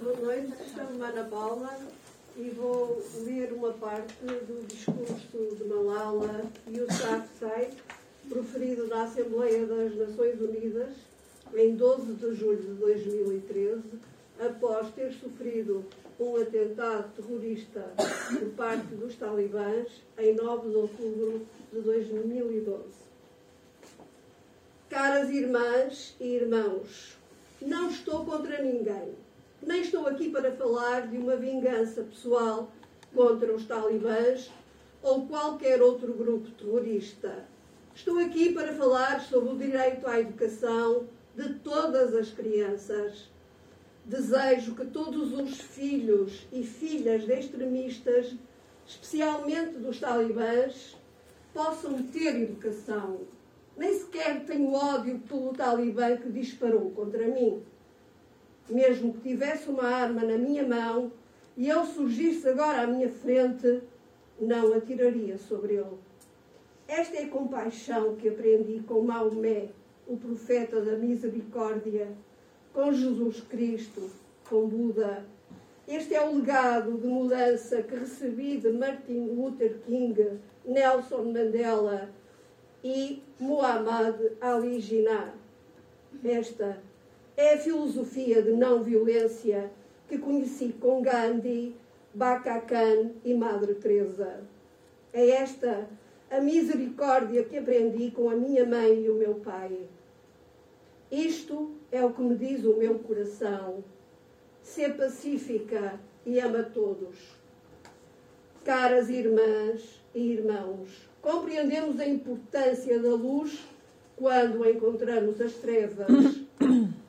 Boa noite, chamo-me Ana Paula e vou ler uma parte do discurso de Malala Yousafzai, proferido na Assembleia das Nações Unidas em 12 de julho de 2013, após ter sofrido um atentado terrorista por parte dos talibãs em 9 de outubro de 2012. Caras irmãs e irmãos, não estou contra ninguém estou aqui para falar de uma vingança pessoal contra os talibãs ou qualquer outro grupo terrorista. Estou aqui para falar sobre o direito à educação de todas as crianças. Desejo que todos os filhos e filhas de extremistas, especialmente dos talibãs, possam ter educação. Nem sequer tenho ódio pelo talibã que disparou contra mim mesmo que tivesse uma arma na minha mão e ele surgisse agora à minha frente, não atiraria sobre ele. Esta é a compaixão que aprendi com Maomé, o profeta da misericórdia, com Jesus Cristo, com Buda. Este é o legado de mudança que recebi de Martin Luther King, Nelson Mandela e Muhammad Ali Jinnah. Esta é a filosofia de não violência que conheci com Gandhi, Baka Khan e Madre Teresa. É esta a misericórdia que aprendi com a minha mãe e o meu pai. Isto é o que me diz o meu coração. Ser pacífica e ama todos. Caras irmãs e irmãos, compreendemos a importância da luz quando encontramos as trevas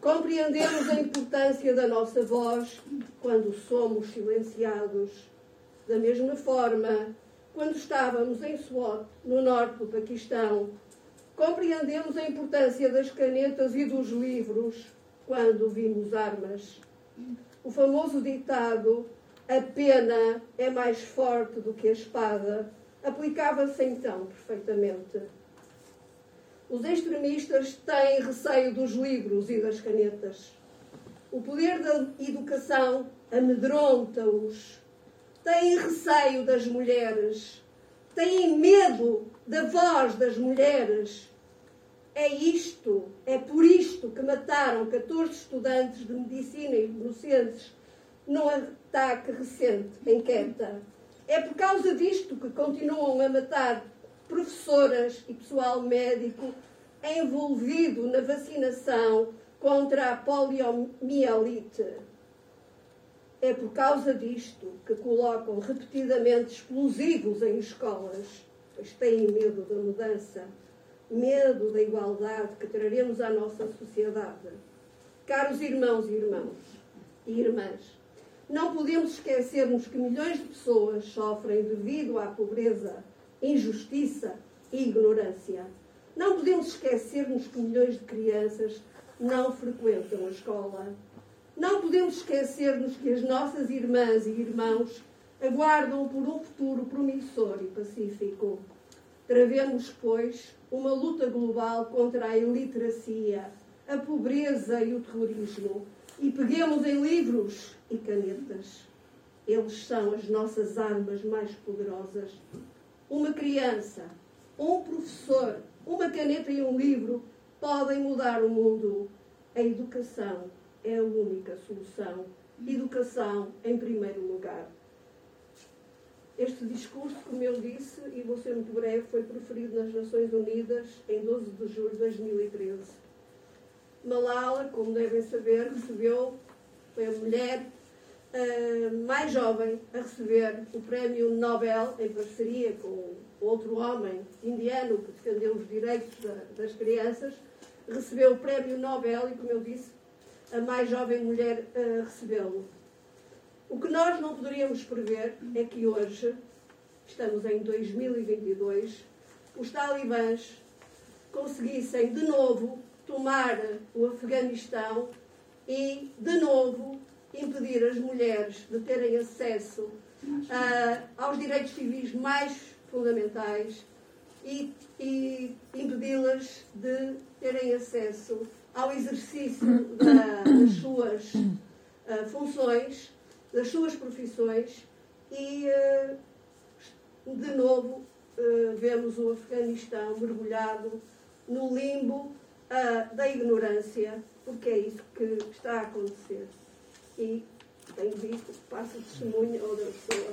Compreendemos a importância da nossa voz quando somos silenciados. Da mesma forma, quando estávamos em SWAT, no norte do Paquistão, compreendemos a importância das canetas e dos livros quando vimos armas. O famoso ditado a pena é mais forte do que a espada aplicava-se então perfeitamente. Os extremistas têm receio dos livros e das canetas. O poder da educação amedronta-os. Têm receio das mulheres. Têm medo da voz das mulheres. É isto, é por isto que mataram 14 estudantes de medicina inocentes num ataque recente em Queta. É por causa disto que continuam a matar professoras e pessoal médico envolvido na vacinação contra a poliomielite. É por causa disto que colocam repetidamente explosivos em escolas, pois têm medo da mudança, medo da igualdade que traremos à nossa sociedade. Caros irmãos e irmãos e irmãs, não podemos esquecermos que milhões de pessoas sofrem devido à pobreza injustiça e ignorância. Não podemos esquecer-nos que milhões de crianças não frequentam a escola. Não podemos esquecer-nos que as nossas irmãs e irmãos aguardam por um futuro promissor e pacífico. Travemos, pois, uma luta global contra a iliteracia, a pobreza e o terrorismo e peguemos em livros e canetas. Eles são as nossas armas mais poderosas uma criança, um professor, uma caneta e um livro podem mudar o mundo. A educação é a única solução. Educação em primeiro lugar. Este discurso, como eu disse, e vou ser muito breve, foi proferido nas Nações Unidas em 12 de julho de 2013. Malala, como devem saber, recebeu, foi a mulher uh, mais jovem a receber o prémio Nobel em parceria com outro homem indiano que defendeu os direitos da, das crianças, recebeu o prémio Nobel e, como eu disse, a mais jovem mulher a recebê-lo. O que nós não poderíamos prever é que hoje, estamos em 2022, os talibãs conseguissem de novo tomar o Afeganistão e, de novo, impedir as mulheres de terem acesso uh, aos direitos civis mais fundamentais e, e impedi-las de terem acesso ao exercício da, das suas uh, funções, das suas profissões e, uh, de novo, vemos o Afeganistão mergulhado no limbo da ignorância, porque é isso que está a acontecer. E tenho visto, passo testemunho a outras pessoas.